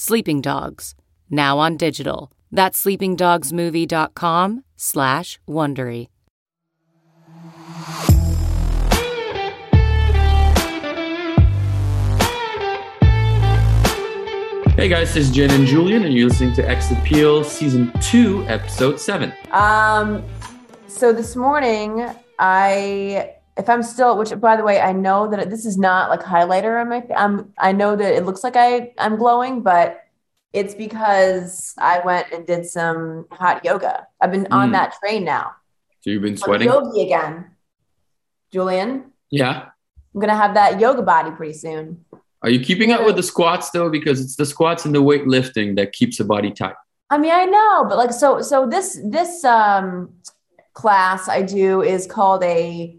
Sleeping Dogs, now on digital. That's sleepingdogsmovie.com slash Wondery. Hey guys, this is Jen and Julian, and you're listening to X Appeal Season 2, Episode 7. Um, so this morning, I, if I'm still, which by the way, I know that this is not like highlighter on my, I'm, I know that it looks like I, I'm glowing, but it's because I went and did some hot yoga. I've been on Mm. that train now. So you've been I'm sweating? yogi again. Julian, Yeah. I'm gonna have that yoga body pretty soon. Are you keeping up with the squats though? Because it's the squats and the weightlifting that keeps the body tight. I mean, I know, but like, so, so this, this, um, class I do is called a,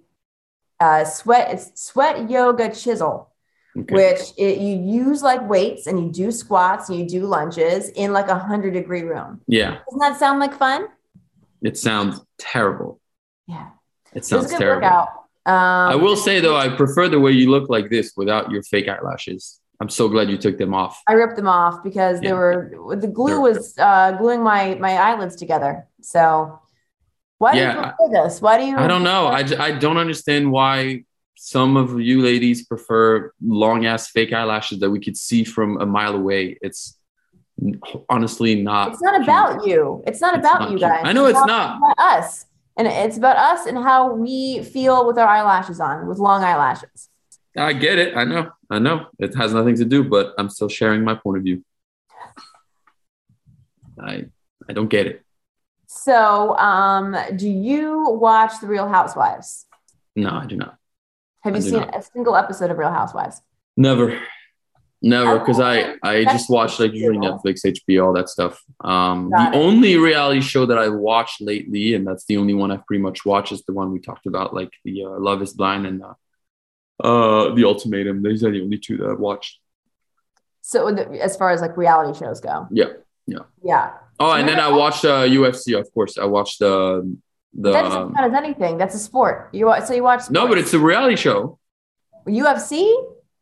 uh, sweat, it's sweat yoga chisel, Okay. which it, you use like weights and you do squats and you do lunges in like a hundred degree room. Yeah. Doesn't that sound like fun? It sounds terrible. Yeah. It sounds terrible. Um, I will say though, I prefer the way you look like this without your fake eyelashes. I'm so glad you took them off. I ripped them off because they were the glue They're- was uh, gluing my my eyelids together. So why do Yeah, you prefer this? Why do you? I don't know. I, I don't understand why some of you ladies prefer long ass fake eyelashes that we could see from a mile away. It's honestly not. It's not about you. It's not It's about not you cute. guys. I know it's about- not. about us, and it's about us and how we feel with our eyelashes on, with long eyelashes. I get it. I know. I know. It has nothing to do, but I'm still sharing my point of view. I I don't get it. So, um, do you watch The Real Housewives? No, I do not. Have you seen not. a single episode of Real Housewives? Never. Never, because I I That's just watch like usually. Netflix, HBO, all that stuff. Um, Got the it. only reality show that I watched lately, and that's the only one I've pretty much watched, is the one we talked about, like the uh, Love Is Blind and uh, uh, the Ultimatum. These are the only two that I've watched. So, as far as like reality shows go, yeah, Yeah. yeah, Oh, and then I watched uh, UFC, of course. I watched the the. that doesn't count as anything. That's a sport. You so you watch? no, but it's a reality show. UFC.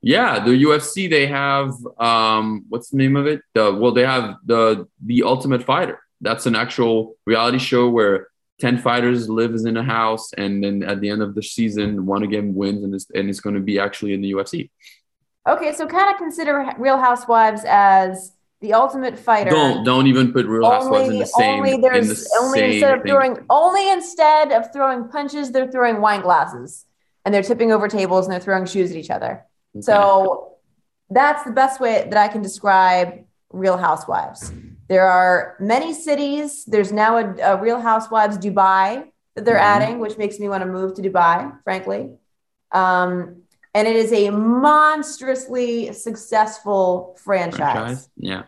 Yeah, the UFC they have um what's the name of it? The well they have the the Ultimate Fighter. That's an actual reality show where 10 fighters lives in a house and then at the end of the season one of them wins and it's and it's going to be actually in the UFC. Okay, so kind of consider Real Housewives as the ultimate fighter. Don't don't even put Real Housewives in the same only in there's the only same instead of thing. throwing only instead of throwing punches, they're throwing wine glasses and they're tipping over tables and they're throwing shoes at each other. Okay. So that's the best way that I can describe Real Housewives. There are many cities. There's now a, a Real Housewives Dubai that they're Mhm. adding, which makes me want to move to Dubai, frankly. Um, and it is a monstrously successful franchise. franchise. Yeah.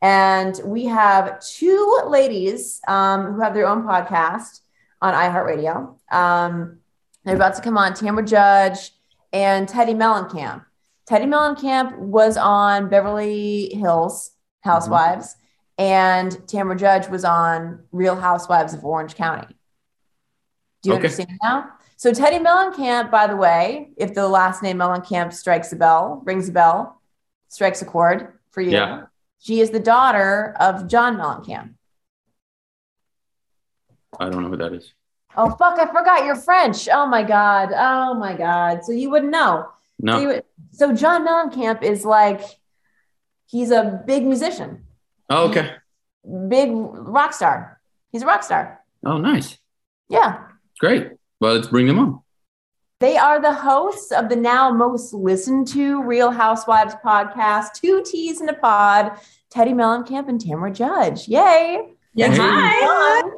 And we have two ladies um, who have their own podcast on iHeartRadio. Um, they're about to come on Tamra Judge and Teddi Mellencamp. Teddi Mellencamp was on Beverly Hills Housewives, and Tamra Judge was on Real Housewives of Orange County. Do you Okay. understand now? So Teddi Mellencamp, by the way, if the last name Mellencamp strikes a bell, rings a bell, strikes a chord for you. Yeah. She is the daughter of John Mellencamp. I don't know who that is. Oh fuck! I forgot you're French. Oh my god. Oh my god. So you wouldn't know. So, No. you would- so John Mellencamp is like, he's a big musician, Oh, okay. big rock star. He's a rock star. Oh, nice. Yeah. Great. Well, let's bring them on. They are the hosts of the now most listened to Real Housewives podcast, Two T's in a Pod, Teddi Mellencamp and Tamra Judge. Yay. Yeah. Hey. Hi.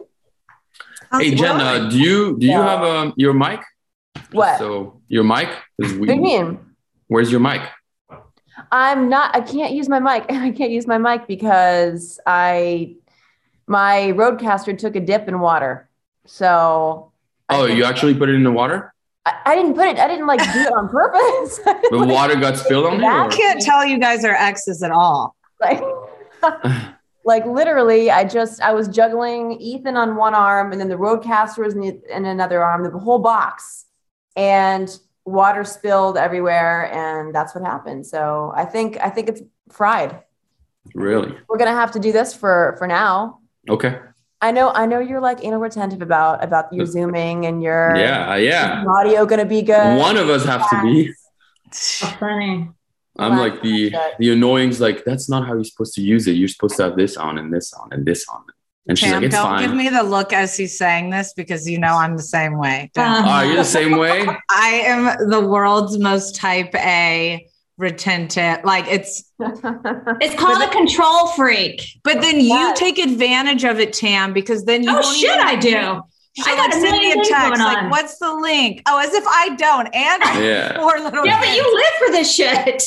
How's Hey it Jen, going? uh, do you do you Yeah. have um your mic? What? So your mic is What do you mean? Where's your mic? I'm not. I can't use my mic. I can't use my mic because I my RODECaster took a dip in water. So. Oh, you actually put it in the water? I, I, didn't put it. I didn't like do it on purpose. the water got spilled on you. I can't tell you guys are exes at all. Like, like literally, I just I was juggling Ethan on one arm, and then the RODECaster was in, in another arm. The whole box, and water spilled everywhere, and that's what happened. So I think I think it's fried. Really? We're gonna have to do this for for now. Okay. I know, I know you're like anal retentive about about your zooming and your yeah, yeah. Audio gonna be good. One of us have to be. So funny. I'm like the the annoying's like that's not how you're supposed to use it. You're supposed to have this on and this on and this on. And she's Tam, like, it's don't fine. give me the look as he's saying this because you know I'm the same way. Don't. Uh, oh, you're the same way. I am the world's most type A retentive. Like it's, It's called a control freak. but then you take advantage of it, Tam, because then you Oh don't shit, I do. She'll I got like a send me million a things text going like, "What's the link?" Oh, as if I don't, and Yeah. poor little. Yeah, but you live for this shit.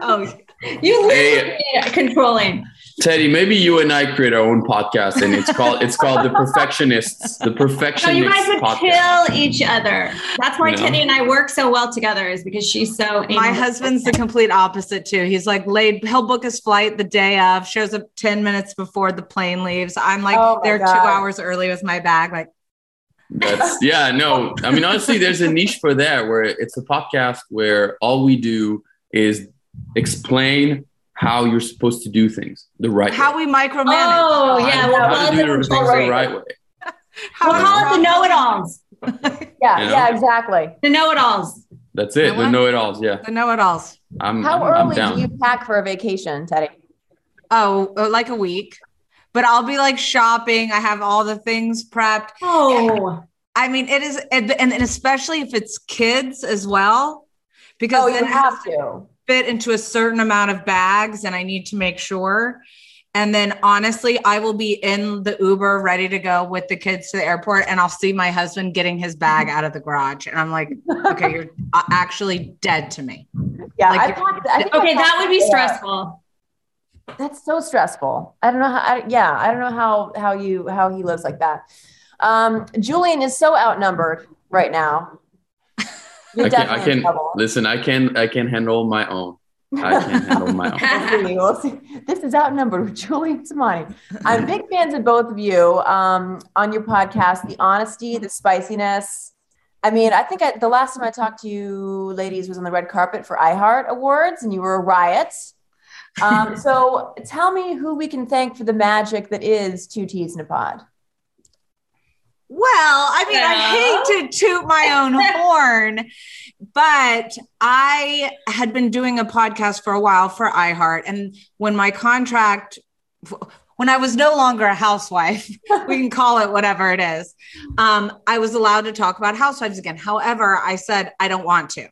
Oh, You live Hey. for controlling. Teddi, maybe you and I create our own podcast, and it's called it's called the Perfectionists, the Perfectionists. So Perfectionists you guys would podcast. kill each other. That's why No. Teddi and I work so well together, is because she's so. my husband's the complete opposite too. He's like laid. He'll book his flight the day of, shows up ten minutes before the plane leaves. I'm like Oh my there two hours early with my bag. Like That's yeah, no. I mean, honestly, there's a niche for that where it's a podcast where all we do is explain how you're supposed to do things the right how way. we micromanage. Oh yeah, we'll how to do the things control the right way. How We'll call it the know-it-alls. yeah, You know? yeah, exactly. The know-it-alls. That's it. The know-it-alls. Yeah, The know-it-alls. I'm. How I'm, I'm early down. do you pack for a vacation, Teddi? Oh, uh, like a week. But I'll be like shopping. I have all the things prepped. Oh, I mean, it is, and, and especially if it's kids as well, because Oh, you it have to to. Fit into a certain amount of bags, and I need to make sure. And then honestly, I will be in the Uber ready to go with the kids to the airport, and I'll see my husband getting his bag out of the garage, and I'm like, okay, you're actually dead to me. Yeah, Like I. I okay, that would be it, stressful. That's so stressful. I don't know how. I, yeah, I don't know how how you how he lives like that. Um, Julian is so outnumbered right now. You're I can. I can listen. I can. I can handle my own. I can handle my own. We'll see, we'll see. This is outnumbered with Julian Samani. I'm big fans of both of you um, on your podcast. The honesty, the spiciness. I mean, I think I, the last time I talked to you, ladies, was on the red carpet for iHeart Awards, and you were a riot. Um, so, tell me who we can thank for the magic that is Two T's in a Pod. Well, I mean, I hate to toot my own horn, but I had been doing a podcast for a while for iHeart. And when my contract, when I was no longer a housewife, we can call it whatever it is, um, I was allowed to talk about housewives again. However, I said, I don't want to.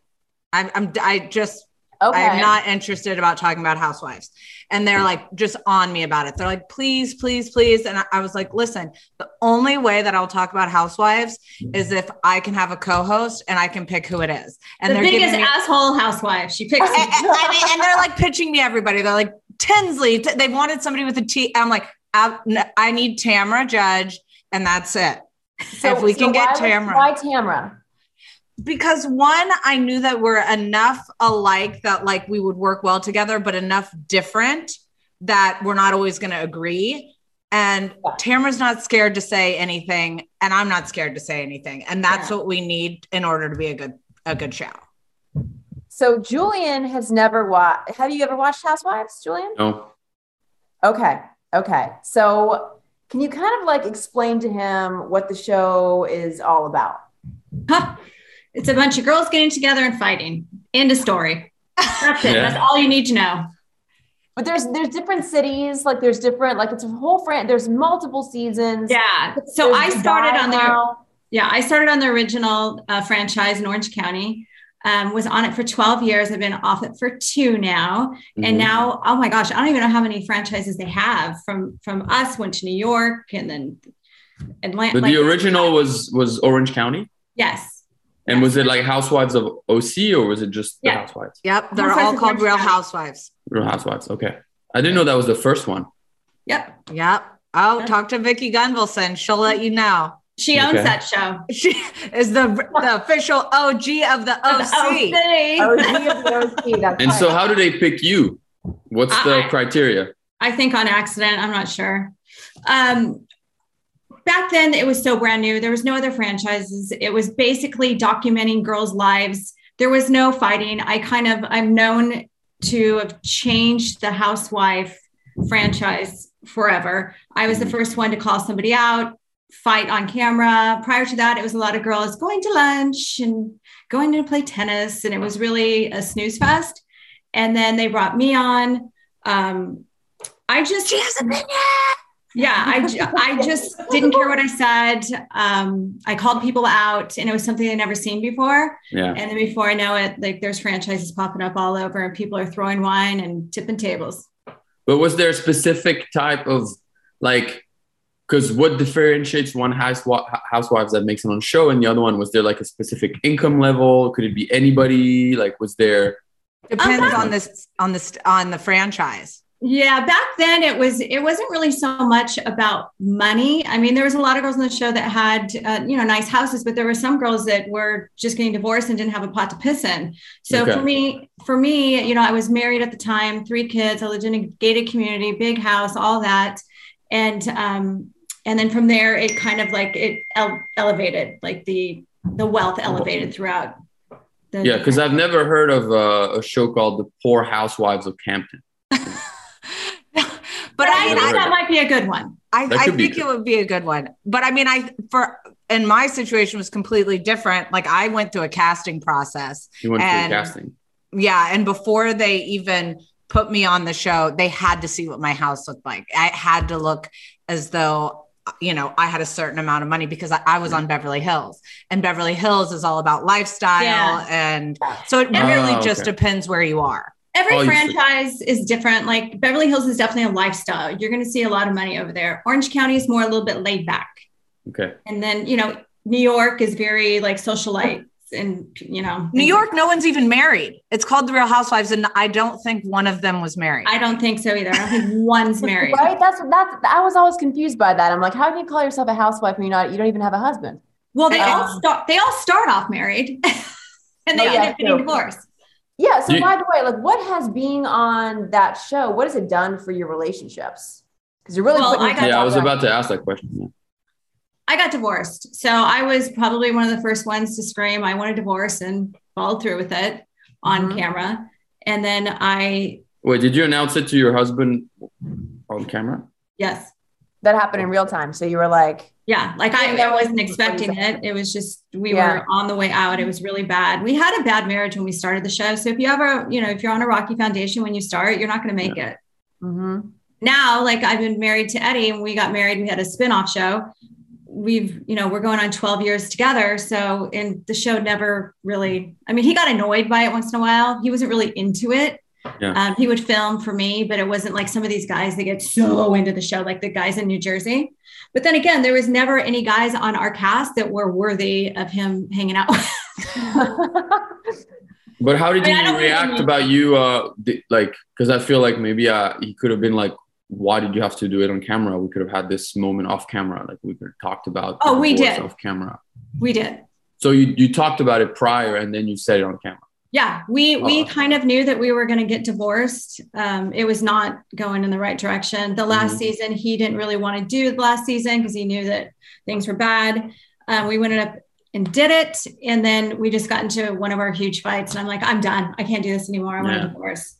I'm, I'm I just Okay. I'm not interested about talking about housewives. And they're like just on me about it. They're like, please, please, please. And I, was like, listen, the only way that I'll talk about housewives is if I can have a co-host and I can pick who it is. And the they're biggest giving me asshole housewife. She picks. and, mean, and they're like pitching me everybody. They're like Tinsley. They wanted somebody with a T. I'm like, I, need Tamra Judge, and that's it. So if we can get Tamra. Why Tamra? Because one i knew that we're enough alike that like we would work well together but enough different that we're not always going to agree and Yeah. tamra's not scared to say anything and i'm not scared to say anything and that's Yeah. what we need in order to be a good a good show So Julian has never watched. Have you ever watched Housewives, Julian? No. Okay. Okay. So can you kind of like explain to him what the show is all about? Huh. It's a bunch of girls getting together and fighting. End of story. That's it. Yeah. That's all you need to know. But there's there's different cities, like there's different, like it's a whole fran. There's multiple seasons. Yeah. So There's I started on the yeah I started on the original uh, franchise in Orange County. Um, was on it for 12 years. I've been off it for two now. Mhm. And now, oh my gosh, I don't even know how many franchises they have from from us. Went to New York and then Atlanta. But the original was was Orange County, yes, And was it like Housewives of OC or was it just the Yeah. Housewives? Yep, they're Housewives all called Real Housewives. Real Housewives. Okay. I didn't know that was the first one. Yep. Yep. Oh, Yeah. talk to Vicki Gunvalson. She'll let you know. She owns Okay. that show. She is the the official OG of the OC. OC. OG of the OC, that's And so how do they pick you? What's the I- criteria? I think on accident. I'm not sure. Um, back then, it was so brand new. There was no other franchises. It was basically documenting girls' lives. There was no fighting. I kind of I'm known to have changed the housewife franchise forever. I was the Mhm. first one to call somebody out, fight on camera. Prior to that, it was a lot of girls going to lunch and going to play tennis, and it was really a snooze fest. And then they brought me on. Um, I just She has opinion. Yeah, I, I just didn't care what I said. Um, I called people out, and it was something I'd never seen before. Yeah. And then before I know it, like there's franchises popping up all over, and people are throwing wine and tipping tables. But was there a specific type of like, because what differentiates one housewi- housewives that makes it on a show and the other one? Was there like a specific income level? Could it be anybody? Like, was there? Depends Um, on this on this on the franchise. Yeah, back then it was it wasn't really so much about money. I mean, there was a lot of girls on the show that had uh, you know nice houses, but there were some girls that were just getting divorced and didn't have a pot to piss in. So Okay. for me, for me, you know, I was married at the time, three kids. I lived in a gated community, big house, all that, and um, and then from there, it kind of like it ele- elevated, like the the wealth elevated throughout. The, Yeah, because I've never heard of uh, a show called The Poor Housewives of Compton. But but I I mean, Never that might be a good one. I, I think it would be a good one. But I mean, I for in my situation was completely different. Like I went through a casting process. You went And- through casting. Yeah, and before they even put me on the show, they had to see what my house looked like. I had to look as though you know I had a certain amount of money because I, I was on Beverly Hills, and Beverly Hills is all about lifestyle, Yeah. and so it really Oh, just okay. depends where you are. Every Oh, you see. franchise is different. Like Beverly Hills is definitely a lifestyle. You're going to see a lot of money over there. Orange County is more a little bit laid back. Okay. And then, you know, New York is very like socialite and, you know, New York, no one's even married. It's called The Real Housewives, and I don't think one of them was married. I don't think so either. I don't think one's married. Right? That's that's. I was always confused by that. I'm like, how can you call yourself a housewife when you're not? You don't even have a husband. Well, they Um, all start, they all start off married and they Oh, end yeah, up getting divorced. Yeah. So You- by the way, like, what has being on that show? What has it done for your relationships? Because you're really. Well, I got- Yeah, I was out there. about to ask that question. I got divorced. So I was probably one of the first ones to scream, I want a divorce and followed through with it on Mhm. camera. And then I, Wait, did you announce it to your husband on camera? yes, That happened in real time. So you were like, Yeah, like I, I wasn't expecting it. It was just we Yeah. were on the way out. It was really bad. We had a bad marriage when we started the show. So if you ever, you know, if you're on a rocky foundation when you start, you're not going to make it. mm-hmm. Now, like I've been married to Eddie and we got married, we had a spin-off show. We've, you know, we're going on 12 years together. So and the show never really, I mean, he got annoyed by it once in a while. He wasn't really into it. Yeah. Um, he would film for me, but it wasn't like some of these guys that get so into the show, like the guys in New Jersey. But then again, there was never any guys on our cast that were worthy of him hanging out with. But how did I mean, he react about you? Uh, like, because I feel like maybe uh, he could have been like, "Why did you have to do it on camera? We could have had this moment off camera. Like we could have talked about." Oh, we did. off camera. we did. So you you talked about it prior, and then you said it on camera. Yeah, we we Oh. kind of knew that we were going to get divorced. Um, it was not going in the right direction. The last Mhm. season, he didn't really want to do the last season because he knew that things were bad. Um, we went up and did it, and then we just got into one of our huge fights. And I'm like, I'm done. I can't do this anymore. I want Yeah. a divorce.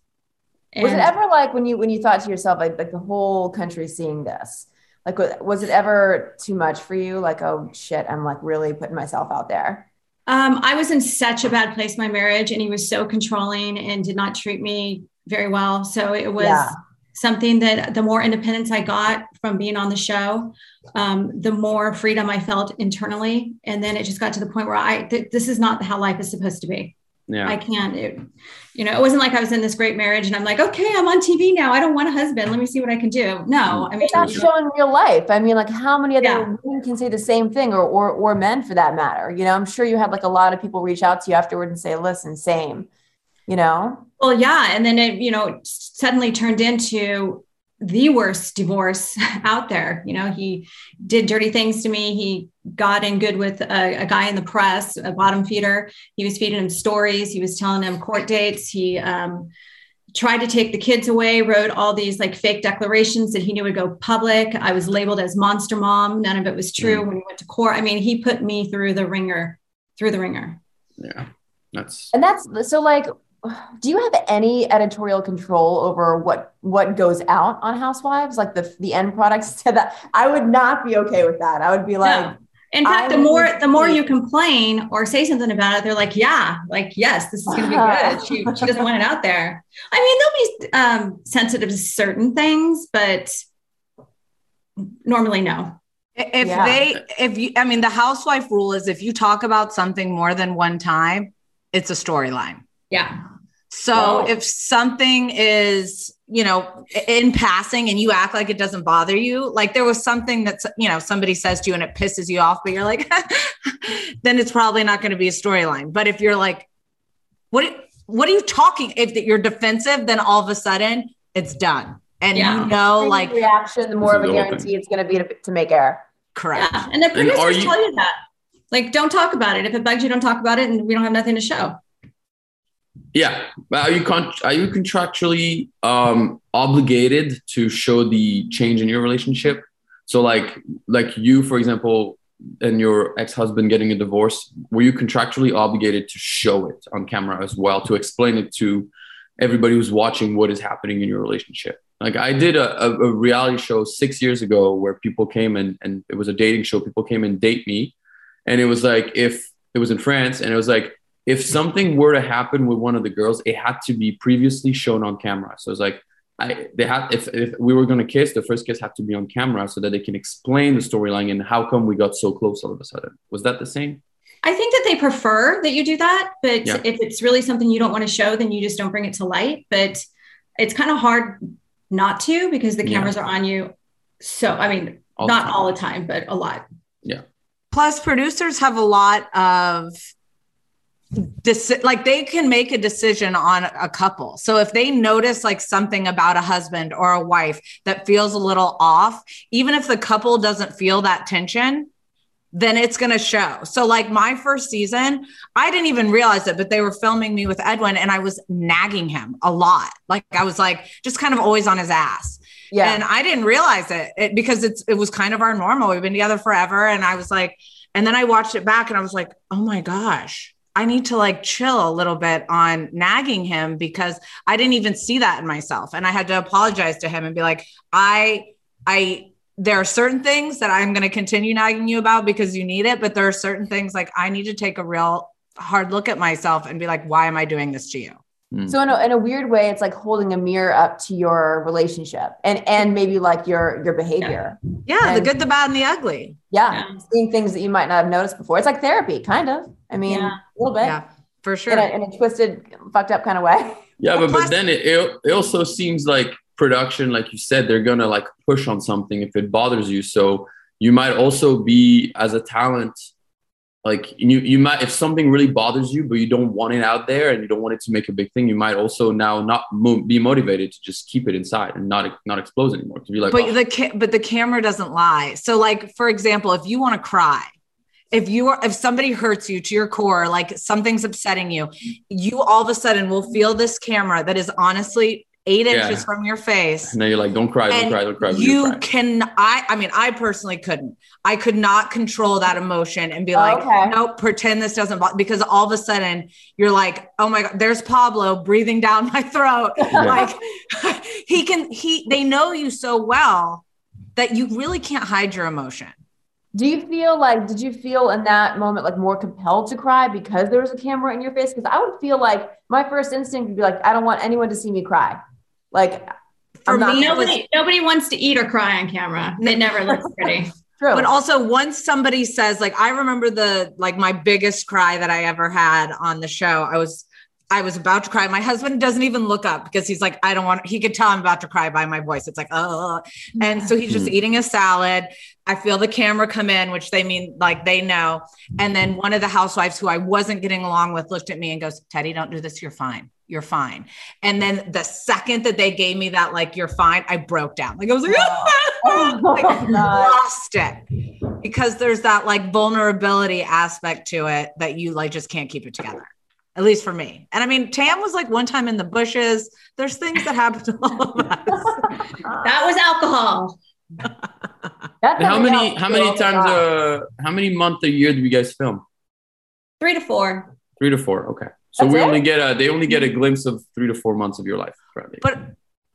was it ever like when you when you thought to yourself like like the whole country seeing this? Like was it ever too much for you? Like oh shit, I'm like really putting myself out there. Um, I was in such a bad place my marriage, and he was so controlling and did not treat me very well. So it was Yeah. something that the more independence I got from being on the show, um, the more freedom I felt internally. And then it just got to the point where I, th- this is not how life is supposed to be. Yeah. I can't. It, you know, it wasn't like I was in this great marriage and I'm like, okay, I'm on TV now. I don't want a husband. Let me see what I can do. No, mm-hmm. I mean, It's not you know, showing real life. I mean, like how many other Yeah. women can say the same thing or, or or men for that matter? You know, I'm sure you had like a lot of people reach out to you afterward and say, listen, same, you know? well, yeah. And then it, you know, suddenly turned into the worst divorce out there. You know, he did dirty things to me. He got in good with a, a guy in the press, a bottom feeder. He was feeding him stories. He was telling him court dates. He um, tried to take the kids away, wrote all these like fake declarations that he knew would go public. I was labeled as monster mom. None of it was true when we went to court. I mean, he put me through the ringer, through the ringer. Yeah. That's And that's so like do you have any editorial control over what what goes out on housewives like the the end products to that i would not be okay with that i would be like No. In fact, I the more the more you complain or say something about it, they're like, "Yeah, like yes, this is going to be good." She, she doesn't want it out there. I mean, they'll be um, sensitive to certain things, but normally no. If Yeah. they, if you, I mean, the housewife rule is if you talk about something more than one time, it's a storyline. Yeah, So Wow. if something is, you know, in passing and you act like it doesn't bother you, like there was something that's, you know, somebody says to you and it pisses you off, but you're like, then it's probably not going to be a storyline. But if you're like, what, what are you talking? If you're defensive, then all of a sudden it's done. And Yeah. you know, the like, reaction the more of a This is guarantee it's going to be to, to make air correct. yeah, and the are producers you- tell you that. Like, don't talk about it. If it bugs you, don't talk about it, and we don't have nothing to show. Yeah, are you con- are you contractually um, obligated to show the change in your relationship? So, like, like you, for example, and your ex husband getting a divorce, were you contractually obligated to show it on camera as well to explain it to everybody who's watching what is happening in your relationship? Like, I did a, a, a reality show six years ago where people came and and it was a dating show. People came and date me, and it was like if it was in France, and it was like if something were to happen with one of the girls, it had to be previously shown on camera. So it's like I they had if, if we were gonna kiss, the first kiss had to be on camera so that they can explain the storyline and how come we got so close all of a sudden. Was that the same? I think that they prefer that you do that, but Yeah. if it's really something you don't want to show, then you just don't bring it to light. But it's kind of hard not to because the Yeah. cameras are on you. So, I mean, All not time. all the time, but a lot. Yeah. Plus, producers have a lot of deci- like they can make a decision on a couple. So if they notice like something about a husband or a wife that feels a little off, even if the couple doesn't feel that tension, then it's going to show. So like my first season, I didn't even realize it, but they were filming me with Edwin and I was nagging him a lot. Like I was like just kind of always on his ass. yeah And I didn't realize it, it because it's it was kind of our normal. We've been together forever. And I was like, and then I watched it back and I was like, oh my gosh, I need to like chill a little bit on nagging him because I didn't even see that in myself. And I had to apologize to him and be like, I, I, there are certain things that I'm going to continue nagging you about because you need it. But there are certain things like I need to take a real hard look at myself and be like, why am I doing this to you? Mm. So in a, in a weird way, it's like holding a mirror up to your relationship and and maybe like your your behavior. Yeah, the And- good, the bad, and the ugly. Yeah. Yeah. seeing things that you might not have noticed before. It's like therapy, kind of. I mean, Yeah. a little bit Yeah, for sure. in, a, in a twisted, fucked up kind of way. Yeah, but, but then it, it it also seems like production, like you said, they're gonna like push on something if it bothers you. So you might also be as a talent, like you you might if something really bothers you, but you don't want it out there and you don't want it to make a big thing, you might also now not mo- be motivated to just keep it inside and not not expose anymore. To be like, but "Oh, the ca- but the camera doesn't lie. So like for example, if you want to cry, if you are if somebody hurts you to your core, like something's upsetting you, you all of a sudden will feel this camera that is honestly eight Yeah. inches from your face. and then you're like, don't cry, don't cry, don't cry. but you cry. can I I mean I personally couldn't. I could not control that emotion and be like, Okay. nope, pretend this doesn't bother because all of a sudden you're like, oh my god, there's Pablo breathing down my throat. like he can he they know you so well that you really can't hide your emotion. Do you feel like, did you feel in that moment like more compelled to cry because there was a camera in your face? Because I would feel like my first instinct would be like, I don't want anyone to see me cry. Like, For me, Nobody, nobody wants to eat or cry on camera. It never looks pretty. true. But also once somebody says, like, I remember the like my biggest cry that I ever had on the show. I was I was about to cry. My husband doesn't even look up because he's like, I don't want, he could tell I'm about to cry by my voice. It's like, oh, and so he's just Mhm. eating a salad. I feel the camera come in, which they mean like they know. And then one of the housewives who I wasn't getting along with looked at me and goes, Teddi, don't do this. You're fine. You're fine. And then the second that they gave me that, like, you're fine, I broke down. Like, I was like, Oh, like, oh, God. lost it because there's that like vulnerability aspect to it that you like just can't keep it together. At least for me. And I mean, Tam was like one time in the bushes. There's things that happen to all of us. That was alcohol. That's how many how many times God. uh how many month a year do you guys film? Three to four. Three to four. Okay. So That's we it? only get a they only get a glimpse of three to four months of your life currently. But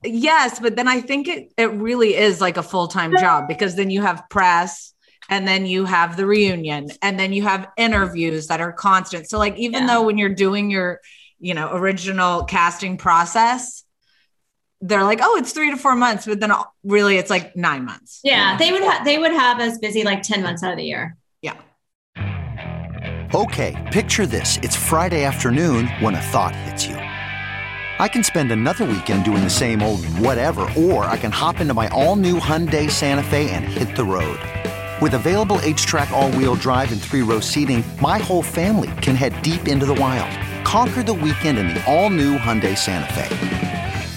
yes, but then I think it it really is like a full-time job because then you have press and then you have the reunion and then you have interviews that are constant. So like even Yeah. though when you're doing your, you know, original casting process, they're like, "Oh, it's 3 to 4 months," but then really it's like 9 months. Yeah, they would ha- they would have us busy like ten months out of the year. Yeah. Okay, picture this. It's Friday afternoon when a thought hits you. I can spend another weekend doing the same old whatever, or I can hop into my all new Hyundai Santa Fe and hit the road. With available HTRAC, all wheel drive, and three row seating, my whole family can head deep into the wild. Conquer the weekend in the all new Hyundai Santa Fe.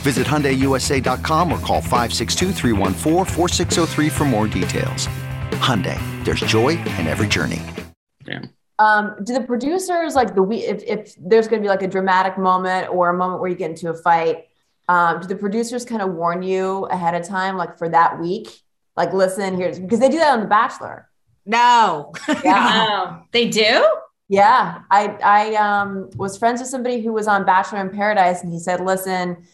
Visit HyundaiUSA.com or call 562-314-4603 for more details. Hyundai, there's joy in every journey. Damn. Um, do the producers like the we if if there's going to be like a dramatic moment or a moment where you get into a fight, um, do the producers kind of warn you ahead of time, like for that week? Like, listen, here's because they do that on The Bachelor. No. Yeah. Oh, they do? Yeah, I I um was friends with somebody who was on Bachelor in Paradise, and he said, "Listen,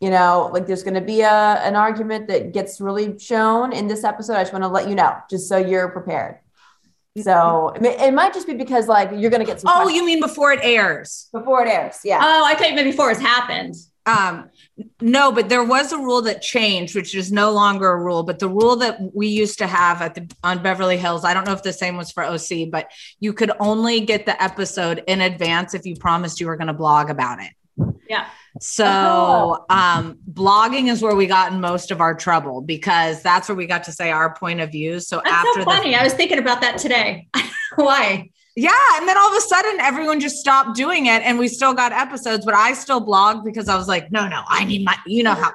you know, like there's going to be a an argument that gets really shown in this episode. I just want to let you know, just so you're prepared." So it, may- it might just be because like you're going to get some. oh, questions you mean before it airs? before it airs? Yeah. Oh, I thought maybe before it's happened. Um, no, but there was a rule that changed, which is no longer a rule. But the rule that we used to have at the on Beverly Hills, I don't know if the same was for OC, but you could only get the episode in advance if you promised you were going to blog about it. Yeah. So Oh. um, blogging is where we got in most of our trouble because that's where we got to say our point of view. So That's after so the funny. I was thinking about that today. Why? yeah, and then all of a sudden everyone just stopped doing it and we still got episodes, but I still blogged because I was like, no, no, I need my, you know how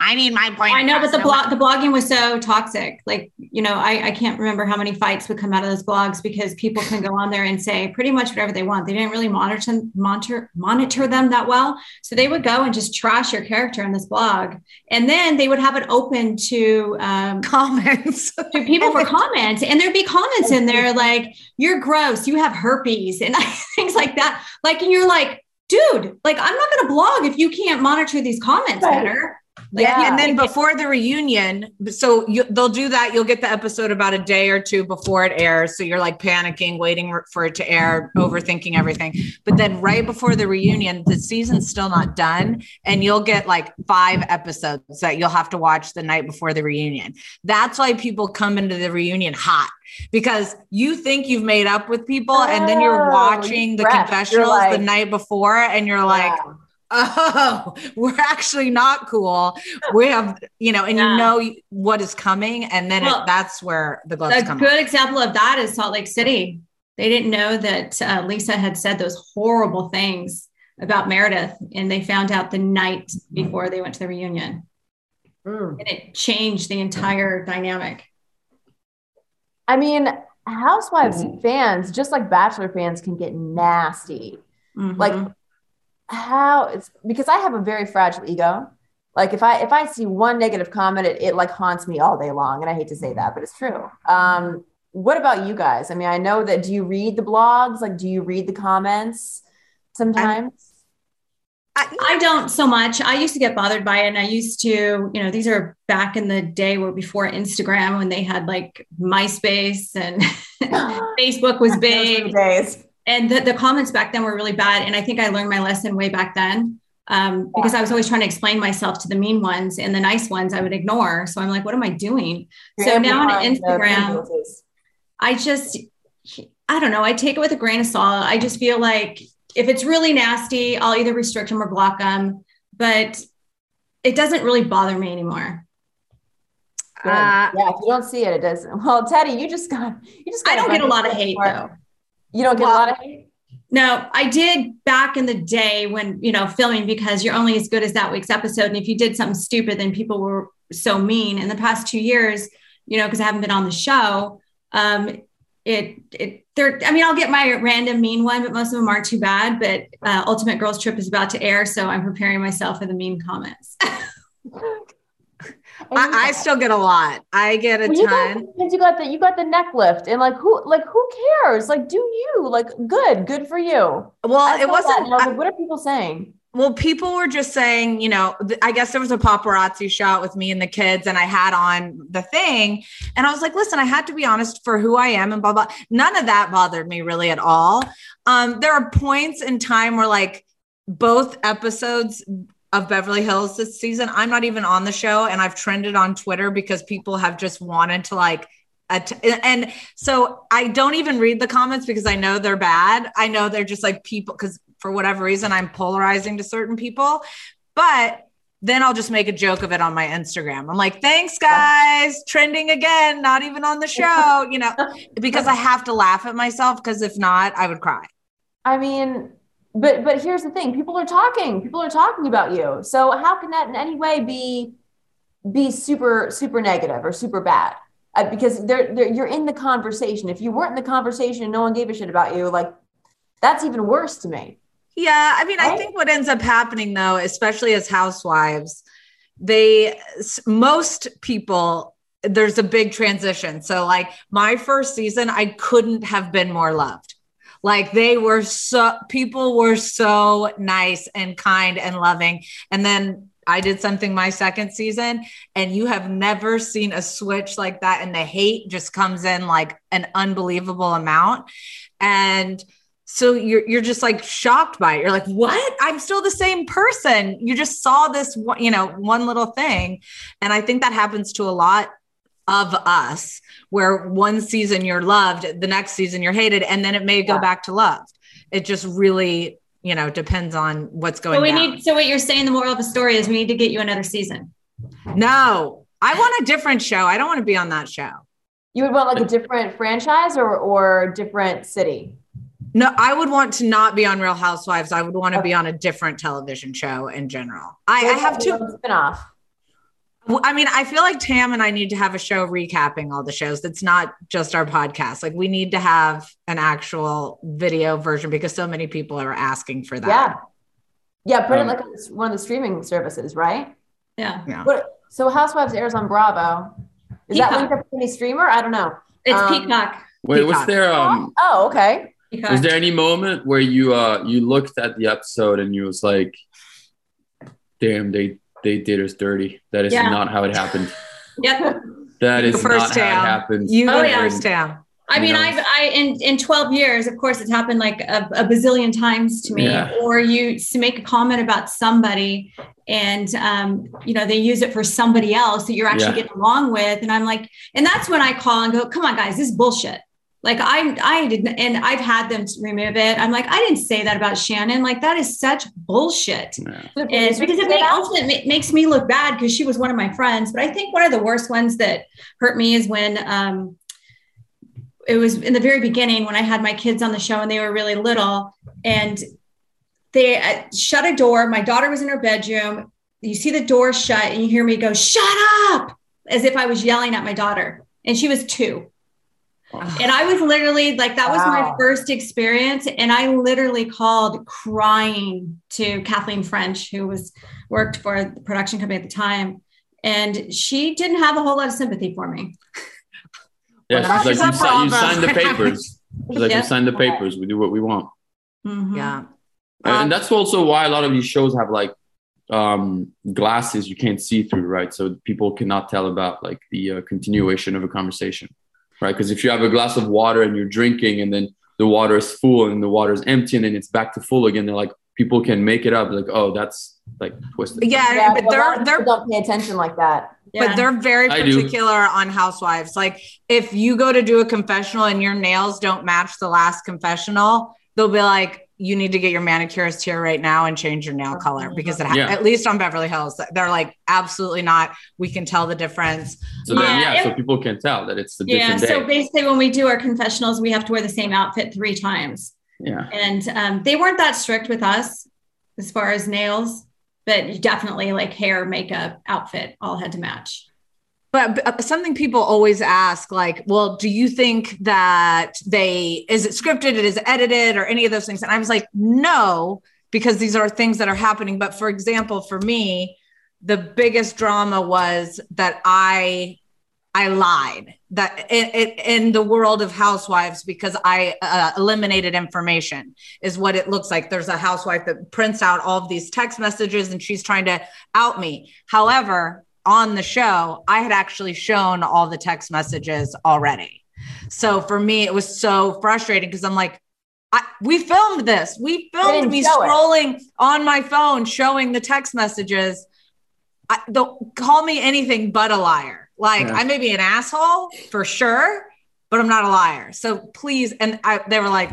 I need my point. I know, but the blog the blogging was so toxic. Like, you know, I, I can't remember how many fights would come out of those blogs because people can go on there and say pretty much whatever they want. They didn't really monitor monitor monitor them that well. So they would go and just trash your character in this blog. And then they would have it open to um comments. to people for comments. And there'd be comments in there like, you're gross, you have herpes, and things like that. Like, and you're like, dude, like I'm not gonna blog if you can't monitor these comments Right. better. Like, Yeah. and then before the reunion, so you, they'll do that. You'll get the episode about a day or two before it airs. So you're like panicking, waiting for it to air, overthinking everything. But then right before the reunion, the season's still not done. And you'll get like five episodes that you'll have to watch the night before the reunion. That's why people come into the reunion hot because you think you've made up with people. and then you're Oh, watching the fresh. Confessionals like- the night before and you're like, Yeah. Oh, we're actually not cool. We have, you know, and Yeah. you know what is coming, and then Well, it, that's where the gloves come. a good off. example of that is Salt Lake City. They didn't know that uh, Lisa had said those horrible things about Meredith, and they found out the night before they went to the reunion, Mm. and it changed the entire dynamic. I mean, Housewives Mm-hmm. fans, just like Bachelor fans, can get nasty. Mhm. Like how it's because I have a very fragile ego. Like if I if I see one negative comment, it, it like haunts me all day long. And I hate to say that, but it's true. Um, what about you guys? I mean, I know that do you read the blogs? Like, do you read the comments sometimes? I don't so much. I used to get bothered by it. And I used to, you know, these are back in the day where before Instagram when they had like MySpace and Facebook was big. days. And the, the comments back then were really bad. And I think I learned my lesson way back then um, because I was always trying to explain myself to the mean ones and the nice ones I would ignore. So I'm like, what am I doing? You're so now on Instagram. I just, I don't know. I take it with a grain of salt. I just feel like if it's really nasty, I'll either restrict them or block them. But it doesn't really bother me anymore. Uh, yeah, if you don't see it, it doesn't. Well, Teddi, you just got you just. I don't get a lot of hate more- though. You don't get Well- a lot of hate. No, I did back in the day when, you know, filming because you're only as good as that week's episode. And if you did something stupid, then people were so mean. In the past two years, you know, because I haven't been on the show, um, it, it, there, I mean, I'll get my random mean one, but most of them aren't too bad. But uh, Ultimate Girls Trip is about to air. So I'm preparing myself for the mean comments. I, I still get a lot. I get a Well, you got, ton. you got the you got the neck lift and like who like who cares like do you like good good for you Well, it wasn't. I like, what are people saying Well, people were just saying, you know, th- I guess there was a paparazzi shot with me and the kids, and I had on the thing. And I was like, listen, I had to be honest for who I am and blah, blah. None of that bothered me really at all. Um, there are points in time where, like, both episodes of Beverly Hills this season, I'm not even on the show, and I've trended on Twitter because people have just wanted to, like, and so I don't even read the comments because I know they're bad. I know they're just like people because for whatever reason I'm polarizing to certain people, but then I'll just make a joke of it on my Instagram. I'm like, thanks guys, trending again, not even on the show, you know, because I have to laugh at myself because if not, I would cry. I mean, but but here's the thing: people are talking. People are talking about you. So how can that in any way be be super super negative or super bad? Uh, because they're, they're you're in the conversation. If you weren't in the conversation and no one gave a shit about you, like that's even worse to me. Yeah, I mean, I think what ends up happening though, especially as housewives, they most people there's a big transition. So like my first season, I couldn't have been more loved. Like they were so people were so nice and kind and loving. And then I did something my second season and you have never seen a switch like that and the hate just comes in like an unbelievable amount. And so you're you're just like shocked by it. You're like, "What? I'm still the same person. You just saw this one, you know, one little thing." And I think that happens to a lot of us where one season you're loved, the next season you're hated, and then it may go Yeah. back to loved. It just really, you know, depends on what's going So we down. need. So what you're saying, the moral of the story is we need to get you another season. no, I want a different show. I don't want to be on that show. You would want like a different franchise or or different city. No, I would want to not be on Real Housewives. I would want to be on a different television show in general. I, I have two. spinoff. Well, I mean, I feel like Tam and I need to have a show recapping all the shows. That's not just our podcast. Like we need to have an actual video version because so many people are asking for that. Yeah. Yeah, put Um, it like on one of the streaming services, right? Yeah, Yeah. What, so Housewives airs on Bravo. Is that Peacock. linked up to any streamer? I don't know. it's Um, Peacock. Wait, was there um Oh, okay. Peacock. was there any moment where you uh you looked at the episode and you was like, damn, they they did us dirty. That is Yeah. not how it happened. Yep. That You is first, not how it happened. You Oh, yeah. first, Tam. I mean, You know? I've I in in 12 years, of course, it's happened like a, a bazillion times to me. Yeah. Or you s- make a comment about somebody, and um, you know they use it for somebody else that you're actually Yeah. getting along with, and I'm like, and that's when I call and go, come on, guys, this is bullshit. Like I I didn't, and I've had them remove it. I'm like, I didn't say that about Shannon. Like that is such bullshit. Yeah. And because it make, also it makes me look bad because she was one of my friends. But I think one of the worst ones that hurt me is when um, it was in the very beginning when I had my kids on the show and they were really little and they uh, shut a door. My daughter was in her bedroom. You see the door shut and you hear me go, shut up, as if I was yelling at my daughter. And she was two. And I was literally like, that was my first experience. And I literally called crying to Kathleen French, who was worked for the production company at the time. And she didn't have a whole lot of sympathy for me. Yeah, Well, she's like, you, si- you signed the papers. She's like, Yeah. you signed the papers. We do what we want. Mhm. Yeah. and Um, that's also why a lot of these shows have like um glasses you can't see through right so people cannot tell about like the uh, continuation of a conversation right because if you have a glass of water and you're drinking and then the water is full and the water is empty and then it's back to full again they're like people can make it up like oh that's like twisted yeah, but they're they're don't pay attention like that. but they're very particular on housewives. Like if you go to do a confessional and your nails don't match the last confessional, they'll be like, you need to get your manicurist here right now and change your nail color because it ha- Yeah. at least on Beverly Hills, they're like, absolutely not. We can tell the difference. so then Yeah, yeah, it- so people can tell that it's the yeah. different day yeah So basically, when we do our confessionals, we have to wear the same outfit three times. yeah And um, they weren't that strict with us as far as nails, but definitely like hair, makeup, outfit all had to match. But, but something people always ask, like, well, do you think that they is it scripted, it is edited, or any of those things? And I was like, no, because these are things that are happening. But for example, for me, the biggest drama was that I I lied that in, in, in the world of housewives because I uh, eliminated information is what it looks like. There's a housewife that prints out all of these text messages and she's trying to out me. However, on the show, I had actually shown all the text messages already. So for me, it was so frustrating because I'm like, I, we filmed this. We filmed me show it. scrolling on my phone, showing the text messages. I, don't call me anything but a liar. Like Yeah. I may be an asshole for sure, but I'm not a liar. So please, and I, they were like,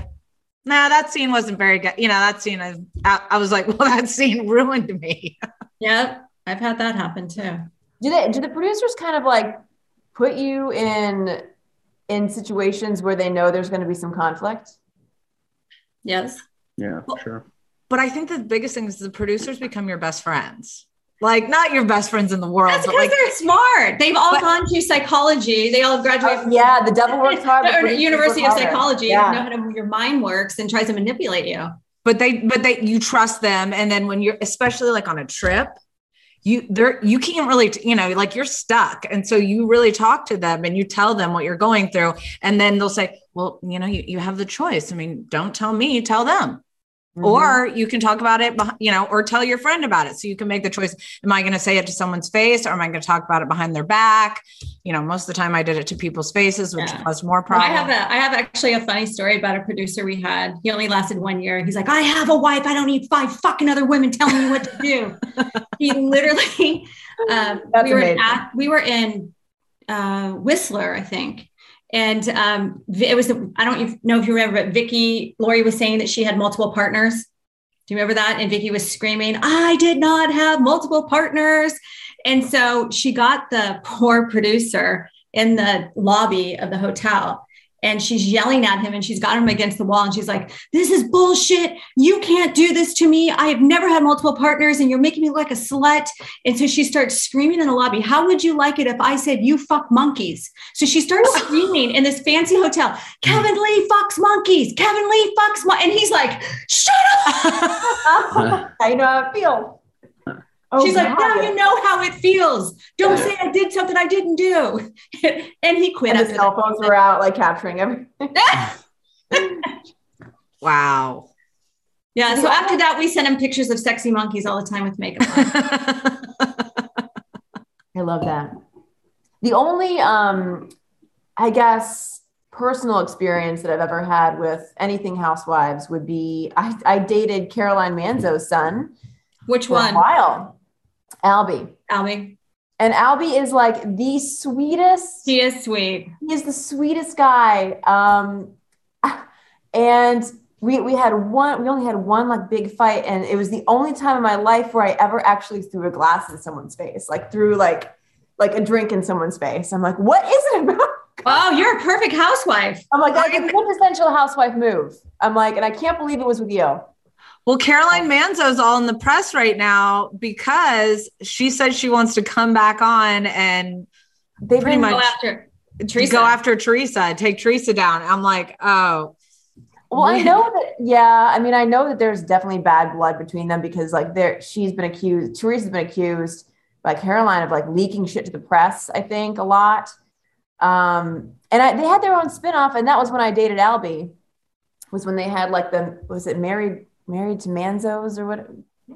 "Nah, that scene wasn't very good." You know, that scene. I, I was like, "Well, that scene ruined me." Yep. I've had that happen too. Do they do the producers kind of like put you in in situations where they know there's going to be some conflict? Yes. yeah for sure But I think the biggest thing is the producers become your best friends. Like not your best friends in the world, That's but because like they're smart. They've all But- gone to psychology. They all graduated Oh, from yeah, the devil works hard. but or producers University of. Psychology. Yeah. Know how to, your mind works and tries to manipulate you. but they but they you trust them and then when you're especially like on a trip you they're you can't really you know like you're stuck. And so you really talk to them and you tell them what you're going through. And then they'll say well you know you, you have the choice. I mean don't tell me tell them Mhm. or you can talk about it you know or tell your friend about it so you can make the choice am i going to say it to someone's face or am i going to talk about it behind their back you know most of the time i did it to people's faces which Yeah. caused more And I have a I have actually a funny story about a producer we had. He only lasted one year. He's like, I have a wife. I don't need five fucking other women telling me what to do. he literally um, we were. Ath- we were in uh, Whistler, I think. And um, it was I don't know if you remember, but Vicki Lori was saying that she had multiple partners. Do you remember that? And Vicki was screaming, "I did not have multiple partners." And so she got the poor producer in the lobby of the hotel and she's yelling at him and she's got him against the wall and she's like, This is bullshit. You can't do this to me. I have never had multiple partners and you're making me look like a slut. And so she starts screaming in the lobby, How would you like it if I said you fuck monkeys? So she starts screaming in this fancy hotel, Kevin Lee fucks monkeys. Kevin Lee fucks mon-. and he's like, Shut up. I know how it feels. Oh, She's like, God. now you know how it feels. Don't say I did something I didn't do. and he quit. And the cell phones were out, like capturing everything. wow Yeah. So after that, we sent him pictures of sexy monkeys all the time with makeup on. I love that. The only, um, I guess, personal experience that I've ever had with anything housewives would be I, I dated Caroline Manzo's son Which for a one? while, Albie. Albie. And Albie is like the sweetest. He is sweet. He is the sweetest guy. Um, and we we had one. We only had one like big fight, and it was the only time in my life where I ever actually threw a glass in someone's face, like threw like like a drink in someone's face. I'm like, what is it about? Oh, you're a perfect housewife. I'm like, that's a quintessential housewife move. I'm like, and I can't believe it was with you. Well, Caroline Manzo's all in the press right now because she said she wants to come back on and They've Pretty much. Go after Teresa. go after Teresa, take Teresa down. I'm like, oh, Well, I know that. Yeah, I mean, I know that there's definitely bad blood between them because, like, there she's been accused. Teresa's been accused by Caroline of like leaking shit to the press. I think a lot. Um, and I, they had their own spinoff, and that was when I dated Albie. Was when they had like the was it married married to Manzo's or what?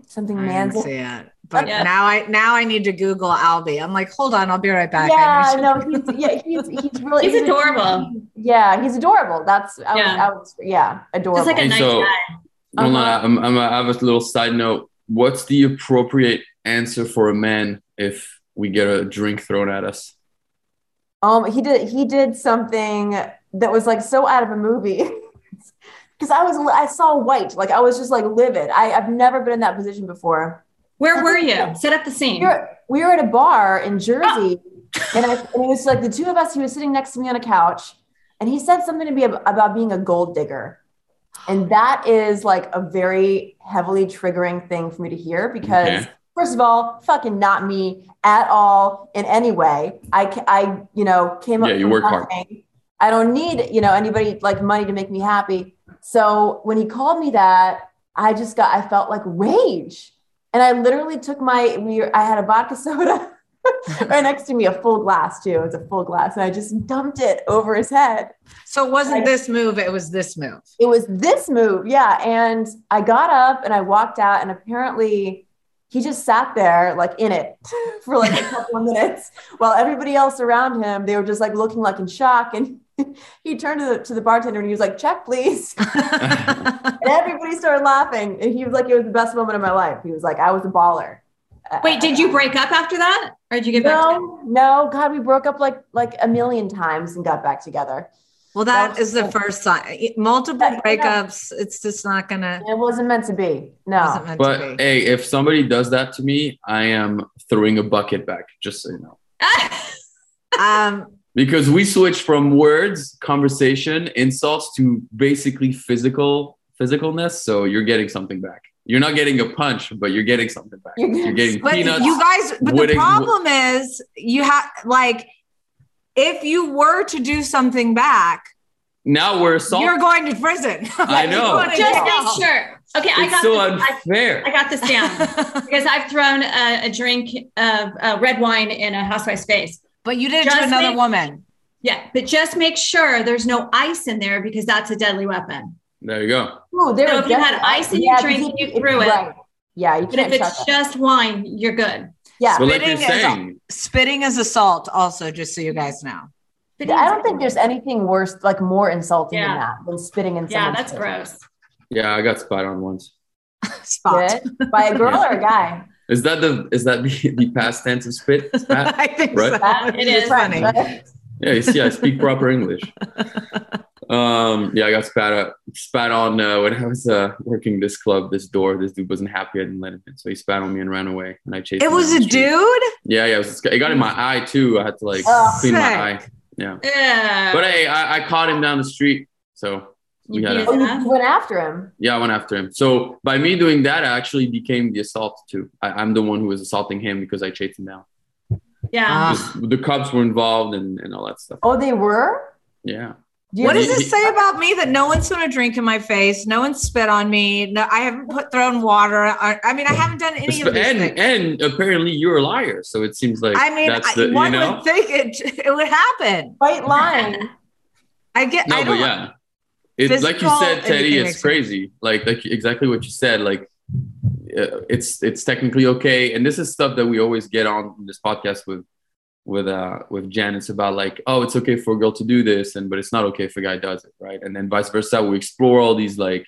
Something I didn't Manzo. see it. But Yeah. now I now I need to Google Albie. I'm like, hold on, I'll be right back. Yeah, I no, he's yeah, he's he's really He's adorable. Yeah, he's adorable. That's I Yeah. was, I was yeah, adorable. Just like a Hey, nice so- guy. Hold on, Uh-huh. I'm, I'm, I have a little side note. What's the appropriate answer for a man if we get a drink thrown at us? Um, he did he did something that was like so out of a movie. Because I was I saw white, like I was just like livid. I, I've never been in that position before. Where were you? Set up the scene. We were, we were at a bar in Jersey, ah! and, I, and it was like the two of us. He was sitting next to me on a couch, and he said something to me about being a gold digger, and that is like a very heavily triggering thing for me to hear because. Okay. First of all, fucking not me at all in any way. I, I, you know, came up. Yeah, you from work hard. I don't need, you know, anybody like money to make me happy. So when he called me that, I just got, I felt like rage. And I literally took my, we, I had a vodka soda right next to me, a full glass too. It was a full glass. And I just dumped it over his head. So it wasn't I- this move, it was this move. It was this move. Yeah. And I got up and I walked out and apparently he just sat there like in it for like a couple of minutes while everybody else around him, they were just like looking like in shock. And he turned to the, to the bartender and he was like, check please. And everybody started laughing. And he was like, it was the best moment of my life. He was like, I was a baller. Wait, did you break up after that? Or did you get back together? No, no, God, we broke up like like a million times and got back together. Well, that That is the first sign. Multiple Yeah, I know. breakups, it's just not gonna It wasn't meant to be. No. wasn't meant to But be. hey, if somebody does that to me, I am throwing a bucket back, just so you know. Um, Because we switch from words, conversation, insults to basically physical physicalness. So you're getting something back. You're not getting a punch, but you're getting something back. You're getting- You're getting but peanuts. you guys, but the problem is you have like if you were to do something back, now we're assaulting. you're going to prison. I know. You're Just jail. make sure. Okay, I It's got so this. I, unfair. I got this down because I've thrown a, a drink of uh, red wine in a housewife's face. But you did it to another make- woman. Yeah, but just make sure there's no ice in there because that's a deadly weapon. there you go. Ooh, there So if you had ice in your drink because you threw it- right. Yeah, you But can't if shut it's that. just wine, you're good. Yeah. But like Spitting is saying, Spitting is assault, also, just so you guys know. But I don't think there's anything worse, like more insulting than that, than spitting in Yeah, that's face. gross. yeah, I got spot on once. Spot. Good? By a girl or a guy? Is that the is that the, the past tense of spit? Spat? I think Right? so. That It is is. funny. right. Yeah, you see, I speak proper English. Um, yeah, I got spat at, spat on uh, when I was uh, working this club, this door. This dude wasn't happy I didn't let him in, so he spat on me and ran away. And I chased. It was a street. dude. Yeah, yeah, it, was, it got in my eye too. I had to like Oh, clean my eye. Yeah, Yeah. but hey, I, I caught him down the street, so we You had a, Oh, you went after him. yeah, I went after him. So by me doing that, I actually became the assault too. I, I'm the one who was assaulting him because I chased him down. Yeah. Ah. The cops were involved and, and all that stuff. Oh, they were? Yeah. Do What does he- this say about me that no one's going to drink in my face? No one spit on me. No, I haven't put thrown water. I, I mean, I haven't done any of these and things. and apparently you're a liar, so it seems like I mean, that's I, the you know. would think it it would happen. White line. I get. No, I but don't, yeah, it's like you said, Teddi. It's makes sense. crazy. Like like exactly what you said. Like uh, it's it's technically okay, and this is stuff that we always get on this podcast with with uh with Jen. It's about like oh, it's okay for a girl to do this, and but it's not okay if a guy does it, right? And then vice versa. We explore all these like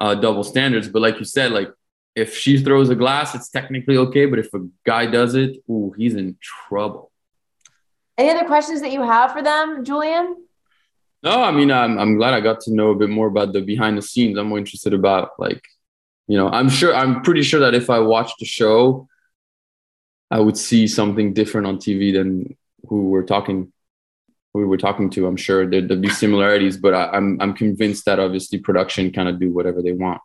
uh, double standards, but like you said, like if she throws a glass, it's technically okay, but if a guy does it, ooh, he's in trouble. Any other questions that you have for them, Julian? No, I mean, I'm, I'm glad I got to know a bit more about the behind the scenes. I'm more interested about like, you know, I'm sure, I'm pretty sure that if I watched the show, I would see something different on TV than who we're talking, who we were talking to. I'm sure there, there'd be similarities, but I, I'm, I'm convinced that obviously production kind of do whatever they want.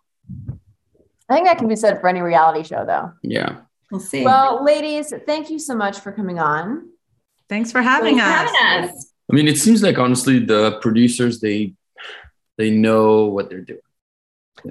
I think that can be said for any reality show, though. Yeah. We'll see. Well, ladies, thank you so much for coming on. Thanks for having Thanks for having us. I mean, it seems like honestly the producers, they, they know what they're doing.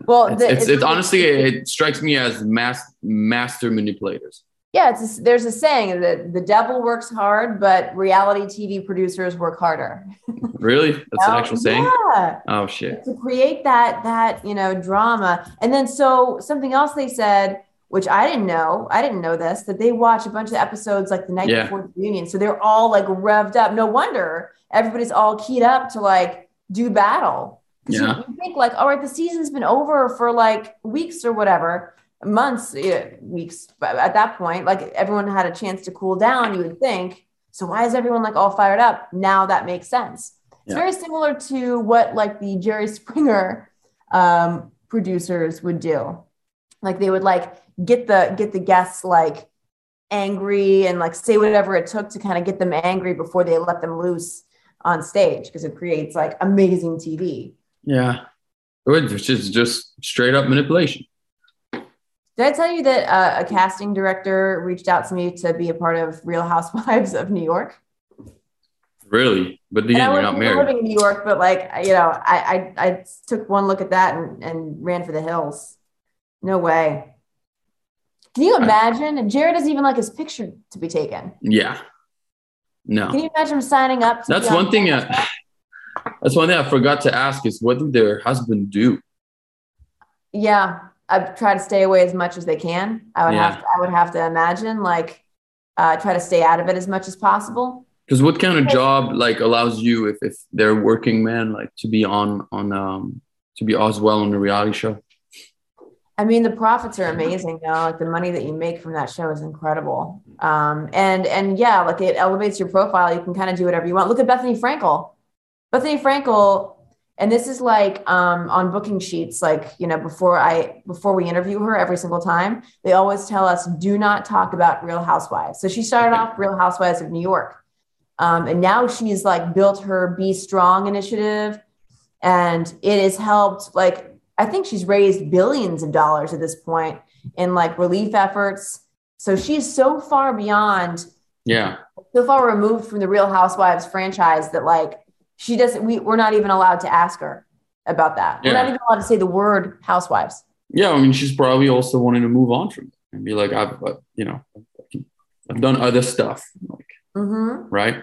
Well, It's, the- it's, it's honestly, it strikes me as mass, master manipulators. yeah, it's a, there's a saying that the devil works hard, but reality TV producers work harder. Really? That's an oh, actual saying? Yeah. Oh shit. To create that that you know drama, and then so something else they said, which I didn't know, I didn't know this, that they watch a bunch of episodes like the night Yeah. before the reunion, so they're all like revved up. No wonder everybody's all keyed up to like do battle. 'Cause you- Yeah. you think like, all right, the season's been over for like weeks or whatever, months, yeah, weeks. But at that point, like everyone had a chance to cool down, you would think. So why is everyone like all fired up? Now that makes sense. It's Yeah. very similar to what like the Jerry Springer um, producers would do. Like they would like get the get the guests like angry and like say whatever it took to kind of get them angry before they let them loose on stage because it creates like amazing TV. Yeah. It's just just straight up manipulation. Did I tell you that uh, a casting director reached out to me to be a part of Real Housewives of New York? Really. But again, you're not living in New York, but like you know, I I, I took one look at that and, and ran for the hills. No way. Can you imagine? And Jared doesn't even like his picture to be taken. Yeah. No. Can you imagine signing up? That's on one thing. Uh, that's one thing I forgot to ask is what did their husband do? yeah, I try to stay away as much as they can. I would Yeah. have to, I would have to imagine like uh, try to stay out of it as much as possible. Because what kind of job like allows you if if they're working man like to be on on um to be as well on a reality show? I mean, the profits are amazing. Know, like the money that you make from that show is incredible. Um, and and yeah, like it elevates your profile. You can kind of do whatever you want. Look at Bethenny Frankel. Bethenny Frankel, and this is like um, on booking sheets. Like you know, before I before we interview her every single time, they always tell us do not talk about Real Housewives. So she started off Real Housewives of New York, um, and now she's like built her BStrong initiative, and it has helped like I think she's raised billions of dollars at this point in like relief efforts. So she's so far beyond, Yeah. so far removed from the Real Housewives franchise that like she doesn't. We we're not even allowed to ask her about that. We're not even allowed to say the word housewives. Yeah. I mean, she's probably also wanting to move on from it and be like, I've, uh, you know, I've done other stuff, like, hmm right?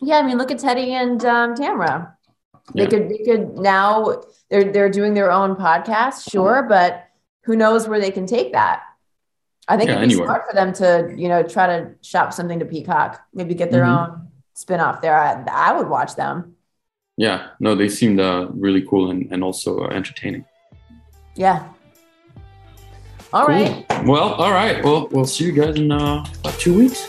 Yeah, I mean, look at Teddi and um, Tamra. They Yeah. could they could now they're they're doing their own podcast, sure, but who knows where they can take that? I think Yeah, it'd be anywhere. smart for them to you know try to shop something to Peacock, maybe get their Mhm. own spin off there. I, I would watch them. Yeah. No, they seemed uh, really cool and, and also uh, entertaining. Yeah. All Cool. right. Well, all right. Well, we'll see you guys in uh, about two weeks.